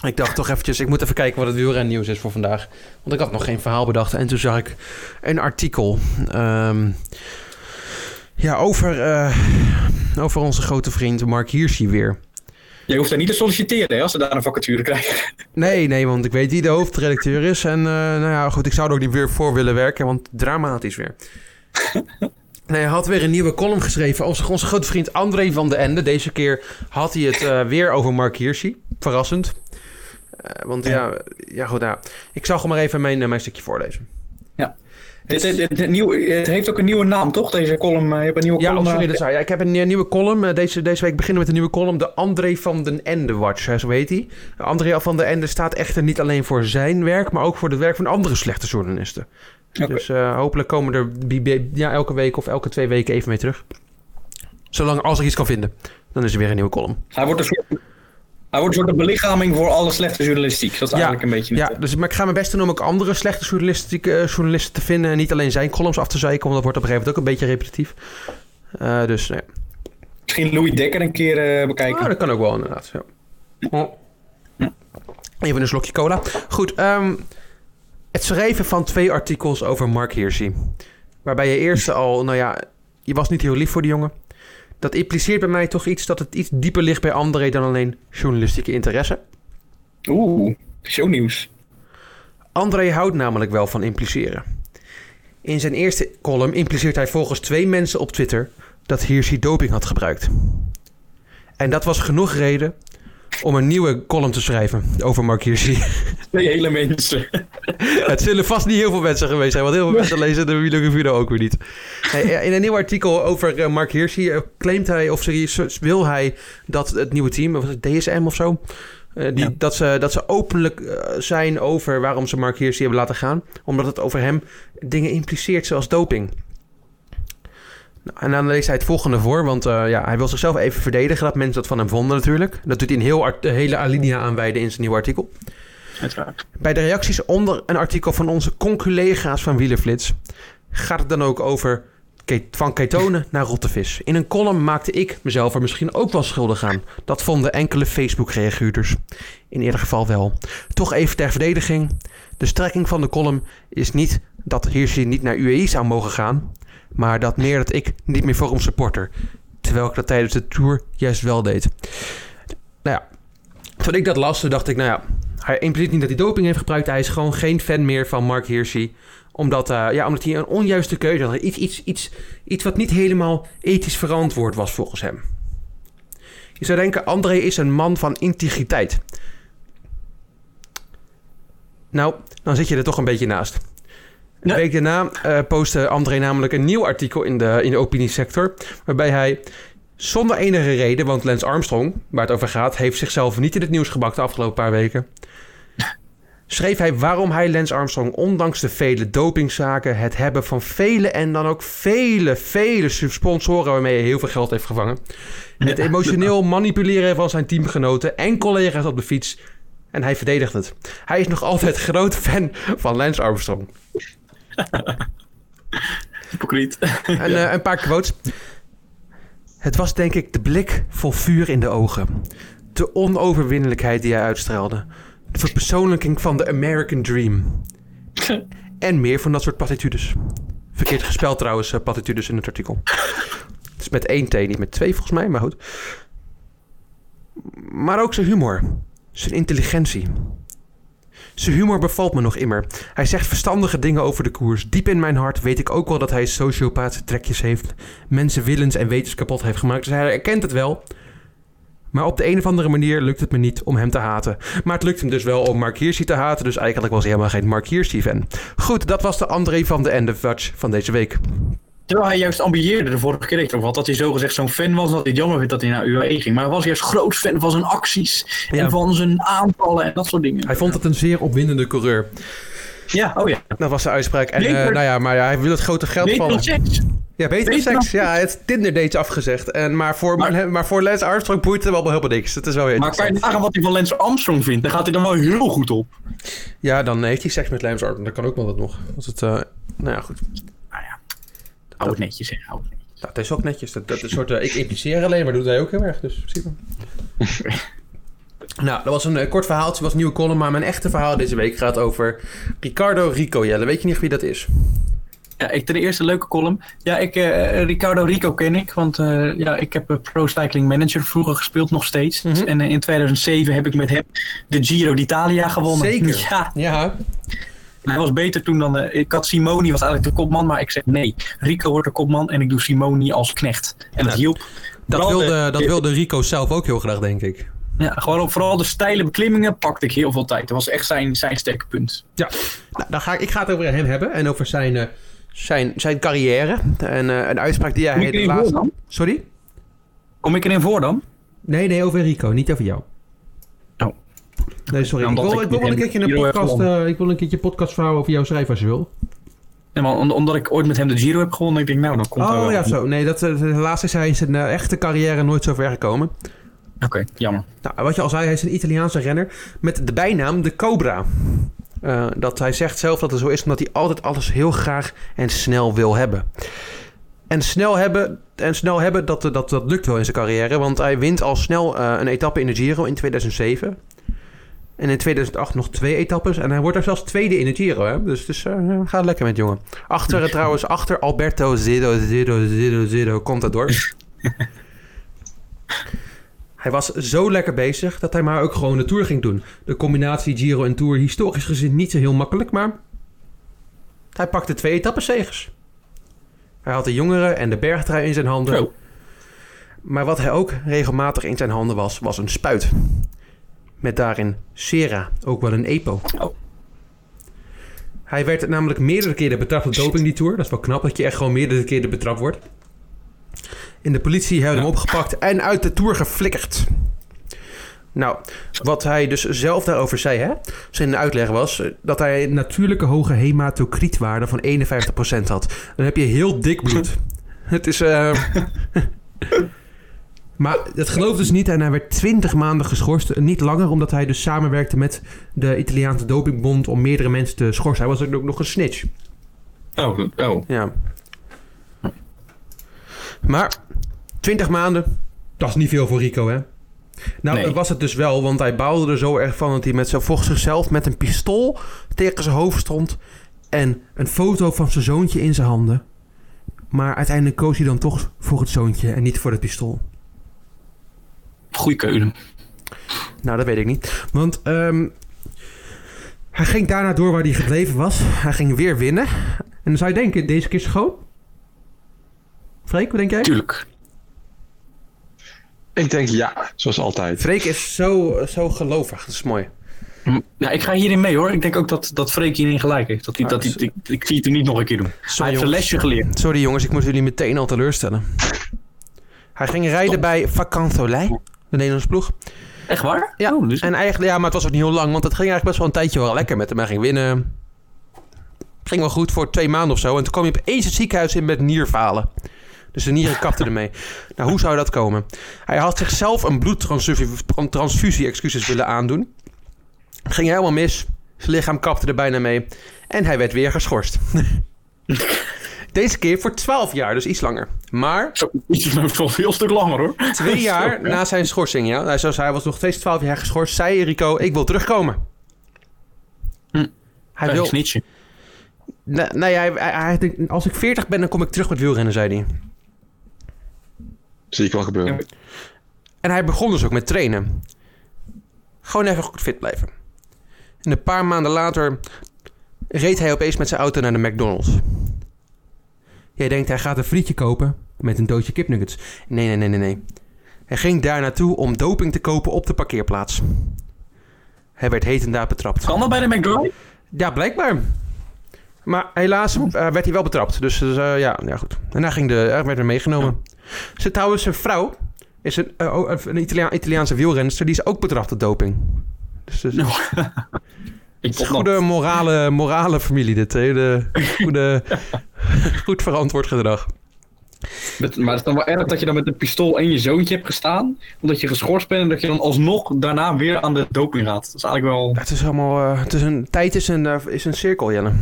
ik dacht toch eventjes... Ik moet even kijken wat het wielrennieuws is voor vandaag. Want ik had nog geen verhaal bedacht. En toen zag ik een artikel... ehm, ja, over, eh, over onze grote vriend Mark Hirschi weer.
Je hoeft daar niet te solliciteren hè, als ze daar een vacature krijgen.
Nee, nee, want ik weet wie de hoofdredacteur is. En eh, nou ja, goed, ik zou er ook niet weer voor willen werken, want dramatisch weer. [LAUGHS] Nee, hij had weer een nieuwe column geschreven over onze grote vriend André van den Ende. Deze keer had hij het eh, weer over Mark Hirschi. Verrassend. Want ja, ja, goed, nou, ik zal gewoon maar even mijn, mijn stukje voorlezen.
Het, het, het, het nieuwe- het heeft ook een nieuwe naam, toch? Deze column. eh, Je hebt een nieuwe
Ja,
column.
sorry,
eh,
dat ja, Ik heb een eh, nieuwe column. Deze, deze week beginnen we met een nieuwe column. De André van den Ende Watch, hè, zo heet hij. André van den Ende staat echter niet alleen voor zijn werk... maar ook voor het werk van andere slechte journalisten. Dus hopelijk komen er ja, elke week of elke twee weken even mee terug. Zolang als ik iets kan vinden, dan is er weer een nieuwe column.
Hij wordt een soort, hij wordt een soort belichaming voor alle slechte journalistiek. Dat is eigenlijk een beetje...
Ja,
het-
dus, maar ik ga mijn best doen om ook andere slechte journalistiek, eh, journalisten te vinden... en niet alleen zijn columns af te zeiken... want dat wordt op een gegeven moment ook een beetje repetitief. Eh, dus, nou ja.
Misschien Louis Dekker een keer eh, bekijken.
Ah, dat kan ook wel inderdaad. Ja. Even een slokje cola. Goed, ehm, het schrijven van twee artikels over Mark Hirschi. Waarbij je eerst al, nou ja, je was niet heel lief voor die jongen. Dat impliceert bij mij toch iets dat het iets dieper ligt bij André dan alleen journalistieke interesse.
Oeh, shownieuws.
André houdt namelijk wel van impliceren. In zijn eerste column impliceert hij volgens twee mensen op Twitter dat Hirschi doping had gebruikt. En dat was genoeg reden om een nieuwe column te schrijven over Mark Hirschi.
Twee hele mensen.
Het zullen vast niet heel veel mensen geweest zijn, want heel veel mensen lezen de Wieler Review ook weer niet. In een nieuw artikel over eh, Mark Hirschi eh, claimt hij, of wil hij, dat het nieuwe team, of het DSM of zo, eh, die,
Ja.
dat, ze, dat ze openlijk zijn over waarom ze Mark Hirschi hebben laten gaan. Omdat het over hem dingen impliceert, zoals doping. En dan leest hij het volgende voor, want eh, ja, hij wil zichzelf even verdedigen dat mensen dat van hem vonden natuurlijk. Dat doet hij een heel de hele alinea aanwijden in zijn nieuwe artikel.
Uiteraard.
Bij de reacties onder een artikel van onze conculega's van Wielerflits gaat het dan ook over van ketonen naar rottevis. In een column maakte ik mezelf er misschien ook wel schuldig aan. Dat vonden enkele Facebook-reaguurders. In ieder geval wel. Toch even ter verdediging. De strekking van de column is niet dat Hirschi niet naar UAE zou mogen gaan, maar dat meer dat ik niet meer voor supporter. Terwijl ik dat tijdens de tour juist wel deed. Nou ja, toen ik dat las, dacht ik, nou ja, hij impliceert niet dat hij doping heeft gebruikt. Hij is gewoon geen fan meer van Mark Hirschi. Omdat, eh, ja, omdat hij een onjuiste keuze had. Iets, iets, iets, iets wat niet helemaal ethisch verantwoord was volgens hem. Je zou denken, André is een man van integriteit. Nou, dan zit je er toch een beetje naast. Een week daarna eh, postte André namelijk een nieuw artikel in de, in de opiniesector. Waarbij hij zonder enige reden, want Lance Armstrong, waar het over gaat, heeft zichzelf niet in het nieuws gebakt de afgelopen paar weken. Schreef hij waarom hij Lance Armstrong, ondanks de vele dopingzaken, het hebben van vele en dan ook vele, vele sponsoren waarmee hij heel veel geld heeft gevangen. Het emotioneel manipuleren van zijn teamgenoten en collega's op de fiets. En hij verdedigt het. Hij is nog altijd groot fan van Lance Armstrong. [LAUGHS]
Hypocriet. [LAUGHS]
En eh, een paar quotes. Het was denk ik de blik vol vuur in de ogen. De onoverwinnelijkheid die hij uitstraalde. De verpersoonlijking van de American Dream. [LAUGHS] En meer van dat soort platitudes. Verkeerd gespeld trouwens, eh, platitudes in het artikel. Het is met één T, niet met twee volgens mij, maar goed. Maar ook zijn humor. Zijn intelligentie. Zijn humor bevalt me nog immer. Hij zegt verstandige dingen over de koers. Diep in mijn hart weet ik ook wel dat hij sociopaatse trekjes heeft. Mensen willens en wetens kapot heeft gemaakt. Dus hij erkent het wel. Maar op de een of andere manier lukt het me niet om hem te haten. Maar het lukt hem dus wel om Mark Hirschi te haten. Dus eigenlijk was hij helemaal geen Mark Hirschi-fan. Goed, dat was de André van de Ende Watch van deze week.
Terwijl hij juist ambieerde de vorige keer het over had, dat hij zogezegd zo'n fan was, dat hij het jammer vindt dat hij naar UAE ging. Maar hij was juist groot fan van zijn acties
Ja.
en van zijn aanvallen en dat soort dingen.
Hij vond het een zeer opwindende coureur.
Ja, oh ja.
Dat was de uitspraak. En
Beter-
eh, nou ja, maar ja, hij wil het grote geld
Beter
van...
dan seks.
Ja, beter,
beter
seks.
dan-
Ja, het Tinder dates afgezegd. En, maar, voor, maar,
Maar-
voor Lance Armstrong boeit het wel helemaal niks. Dat is wel weer
Maar kan je nagaan wat hij van Lance Armstrong vindt? Dan gaat hij er wel heel goed op.
Ja, dan heeft hij seks met Lance Armstrong. Dat kan ook wel wat nog. Als het, eh, nou ja, goed.
Hou het netjes, hè. Hou het netjes.
Nou, het is ook netjes. Dat, dat is een soort, eh, ik impliceer alleen, maar doet hij ook heel erg. Dus in principe. [LAUGHS] nou, dat was een eh, kort verhaaltje. was een nieuwe column. Maar mijn echte verhaal deze week gaat over Ricardo Rico Jelle. Weet je niet wie dat is?
Ja, ik ten eerste leuke column. Ja, ik, eh, Ricardo Rico ken ik, want eh, ja, ik heb Pro Cycling Manager vroeger gespeeld, nog steeds.
Mhm.
En in 2007 heb ik met hem de Giro d'Italia gewonnen.
Zeker. [LAUGHS]
Ja,
Ja,
hij was beter toen dan... eh, ik had Simoni, was eigenlijk de kopman, maar ik zeg nee. Rico wordt de kopman en ik doe Simoni als knecht. En dat hielp.
dat
Vooral
wilde,
de-
dat wilde Rico zelf ook heel graag, denk ik.
Ja, gewoon op vooral de steile beklimmingen pakte ik heel veel tijd. Dat was echt zijn, zijn sterke punt.
Ja, nou, dan ga ik, ik ga het over hem hebben en over zijn, eh, zijn, zijn carrière. En eh, een uitspraak die hij de
voor
laatste... Sorry?
Kom ik erin voor dan?
Nee, nee, over Rico, niet over jou. Nee, sorry. Ik, wil,
ik
ik wil wel een keertje een podcast, eh, ik wil een keertje over jou schrijven als je wil.
Ja, maar om- omdat ik ooit met hem de Giro heb gewonnen, ik denk nou, dan komt
Oh
wel.
ja, zo. Nee, dat, eh, helaas is hij in zijn eh, echte carrière nooit zo ver gekomen.
Oké, jammer.
Nou, wat je al zei, hij is een Italiaanse renner met de bijnaam de Cobra. Eh, dat hij zegt zelf dat het zo is omdat hij altijd alles heel graag en snel wil hebben. En snel hebben, en snel hebben dat, dat, dat lukt wel in zijn carrière. Want hij wint al snel een etappe in de Giro in 2007. En in 2008 nog twee etappes. En hij wordt er zelfs tweede in de Giro. Hè? Dus, dus gaat lekker met jongen. Achter trouwens, achter Alberto Zido, Zido, Zido, Zido, Contador. [LAUGHS] Hij was zo lekker bezig dat hij maar ook gewoon de Tour ging doen. De combinatie Giro en Tour historisch gezien niet zo heel makkelijk, maar hij pakte twee etappenzegers. Hij had de jongeren en de bergtrui in zijn handen.
Zo.
Maar wat hij ook regelmatig in zijn handen was, was een spuit. Met daarin Sera, ook wel een EPO.
Oh.
Hij werd namelijk meerdere keren betrapt op doping die Tour. Dat is wel knap dat je echt gewoon meerdere keren betrapt wordt. En de politie heeft hem opgepakt en uit de Tour geflikkerd. Nou, wat hij dus zelf daarover zei, hè? Zijn uitleg was eh, dat hij een natuurlijke hoge hematocrietwaarde van 51% had. Dan heb je heel dik bloed. [LAUGHS] Het is... eh, [LAUGHS] maar dat geloofde dus niet en hij werd 20 maanden geschorst. Niet langer, omdat hij dus samenwerkte met de Italiaanse dopingbond om meerdere mensen te schorsen. Hij was ook nog een snitch.
Oh, oh.
Ja. Maar 20 maanden, dat is niet veel voor Rico, hè? Nou,
Nee.
was het dus wel, want hij baalde er zo erg van dat hij met zo volgens zichzelf met een pistool tegen zijn hoofd stond en een foto van zijn zoontje in zijn handen. Maar uiteindelijk koos hij dan toch voor het zoontje en niet voor het pistool.
Goeie keuze.
Nou, dat weet ik niet. Want ehm, hij ging daarna door waar hij gebleven was. Hij ging weer winnen. En dan zou je denken, deze keer schoon? Freek, wat denk jij?
Tuurlijk.
Ik denk ja, zoals altijd.
Freek is zo, zo gelovig. Dat is mooi.
Hm, Ja, ik ga hierin mee hoor. Ik denk ook dat, dat Freek hierin gelijk heeft. Dat hij,
Ah,
dat hij, ik, ik zie het hem niet nog een keer doen. hij heeft een lesje geleerd.
Sorry jongens, ik moest jullie meteen al teleurstellen. Hij ging rijden bij Vacansoleil, de Nederlandse ploeg.
Echt waar?
Ja,
Oh, dus...
En eigenlijk, ja, maar het was ook niet heel lang, want het ging eigenlijk best wel een tijdje wel lekker met hem. Hij ging winnen. Het ging wel goed voor twee maanden of zo. En toen kwam hij opeens het ziekenhuis in met nierfalen. Dus de nieren kapten ermee. [LAUGHS] Nou, hoe zou dat komen? Hij had zichzelf een bloedtransfusie excuses, willen aandoen. Ging helemaal mis. Zijn lichaam kapte er bijna mee. En hij werd weer geschorst. [LAUGHS] Deze keer voor 12 jaar, dus iets langer. Maar
Zo, iets [LAUGHS] is nog wel veel stuk langer hoor.
Twee [LAUGHS] jaar na zijn schorsing, ja. Hij, zoals hij was nog steeds 12 jaar geschorst. Zei Rico, ik wil terugkomen.
Hm.
Hij
Een
wil...
snitje.
Nee, nee hij, hij, hij denkt, als ik 40 ben, dan kom ik terug met wielrennen, zei hij.
Zie ik wel gebeuren.
En hij begon dus ook met trainen. Gewoon even goed fit blijven. En een paar maanden later reed hij opeens met zijn auto naar de McDonald's. Jij denkt, hij gaat een frietje kopen met een doosje kipnuggets. Nee, nee, nee, nee, nee. Hij ging daar naartoe om doping te kopen op de parkeerplaats. Hij werd hetendaags betrapt.
Kan dat bij de McDrive?
Ja, blijkbaar. Maar helaas eh, werd hij wel betrapt. Dus dus, eh, ja, ja, goed. En hij, ging de, hij werd er meegenomen. Ze trouwens, zijn vrouw is een, eh, een Italia- Italiaanse wielrenster. Die is ook betrapt op doping. Dus, dus
Nou, [LAUGHS] ik
het is een goede morale, morale familie dit. Hele goede, [LAUGHS] [LAUGHS] goed verantwoord gedrag.
Met, maar het is dan wel erg dat je dan met een pistool en je zoontje hebt gestaan. Omdat je geschorst bent en dat je dan alsnog daarna weer aan de doping gaat. Dat is eigenlijk wel...
Het is allemaal... eh, het is een, tijd is een, eh, is een cirkel, Jelle.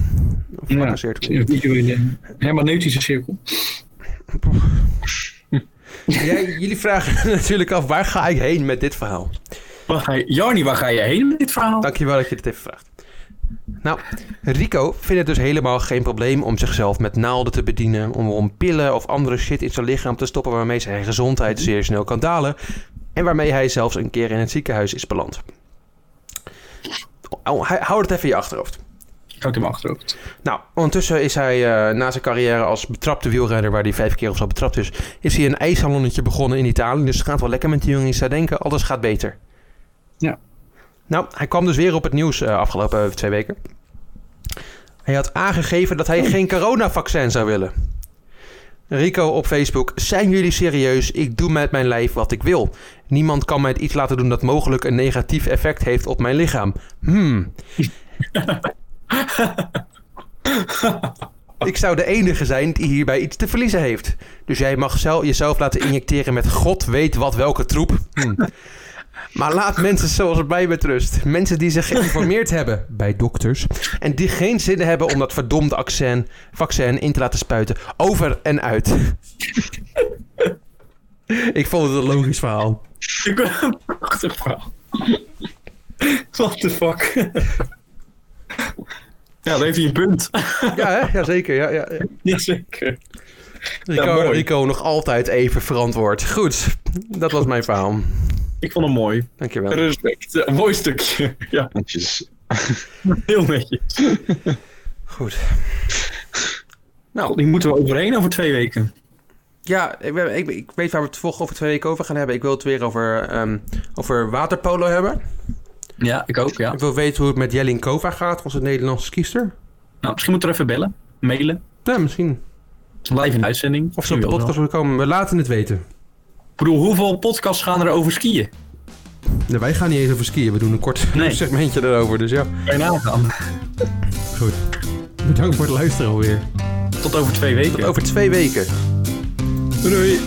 Of
Ja,
een cirkel.
een hermeneutische cirkel.
Jij, jullie vragen [LAUGHS] natuurlijk af, waar ga ik heen met dit verhaal?
Waar ga je, Jarni, waar ga je heen met dit verhaal?
Dankjewel dat je dit even vraagt. Nou, Rico vindt het dus helemaal geen probleem om zichzelf met naalden te bedienen, om, om pillen of andere shit in zijn lichaam te stoppen waarmee zijn gezondheid zeer snel kan dalen en waarmee hij zelfs een keer in het ziekenhuis is beland. Oh, hij- hou het even in je achterhoofd.
Ik houd mijn achterhoofd.
Nou, ondertussen is hij eh, na zijn carrière als betrapte wielrenner, waar hij vijf keer of zo betrapt is, is hij een ijssalonnetje begonnen in Italië. Dus het gaat wel lekker met die jongen. Zou denken, alles gaat beter.
Ja.
Nou, hij kwam dus weer op het nieuws eh, afgelopen twee weken. Hij had aangegeven dat hij geen coronavaccin zou willen. Rico op Facebook, zijn jullie serieus? Ik doe met mijn lijf wat ik wil. Niemand kan mij iets laten doen dat mogelijk een negatief effect heeft op mijn lichaam. Hmm. [LAUGHS] Ik zou de enige zijn die hierbij iets te verliezen heeft. Dus jij mag zelf, jezelf laten injecteren met god weet wat welke troep. Hm. Maar laat mensen zoals mij met rust. Mensen die zich geïnformeerd [LAUGHS] hebben bij dokters. En die geen zin hebben om dat verdomde accent, vaccin in te laten spuiten. Over en uit. [LAUGHS] Ik vond het een logisch verhaal.
Ik ben een prachtig verhaal. What the fuck? Ja, dan heeft hij een punt. [LAUGHS]
Ja, hè? ja zeker. Ja, ja, ja.
Jazeker.
Rico. Rico nog altijd even verantwoord. Goed, dat was mijn verhaal.
Ik vond hem mooi.
Dankjewel.
Respect. Een mooi stukje. [LAUGHS] Ja,
Netjes. [LAUGHS]
heel netjes.
Goed.
Nou, die moeten we overheen over twee weken.
Ja, ik, ik, ik weet waar we het volgende over twee weken over gaan hebben. Ik wil het weer over, ehm, over waterpolo hebben.
Ja, ik ook, ja.
Ik wil weten hoe het met Jellin Kova gaat, onze Nederlandse skiester.
Nou, misschien moeten we er even bellen. Mailen.
Ja, misschien.
Live in de uitzending.
Of ze op de podcast willen komen. We laten het weten.
Ik bedoel, hoeveel podcasts gaan er over skiën?
Nee, wij gaan niet eens over skiën. We doen een kort
Nee. [LAUGHS]
segmentje erover. Dus ja,
Kan je nagaan.
goed. Bedankt voor het luisteren alweer.
Tot over twee weken.
Tot over twee weken.
Doei. doei.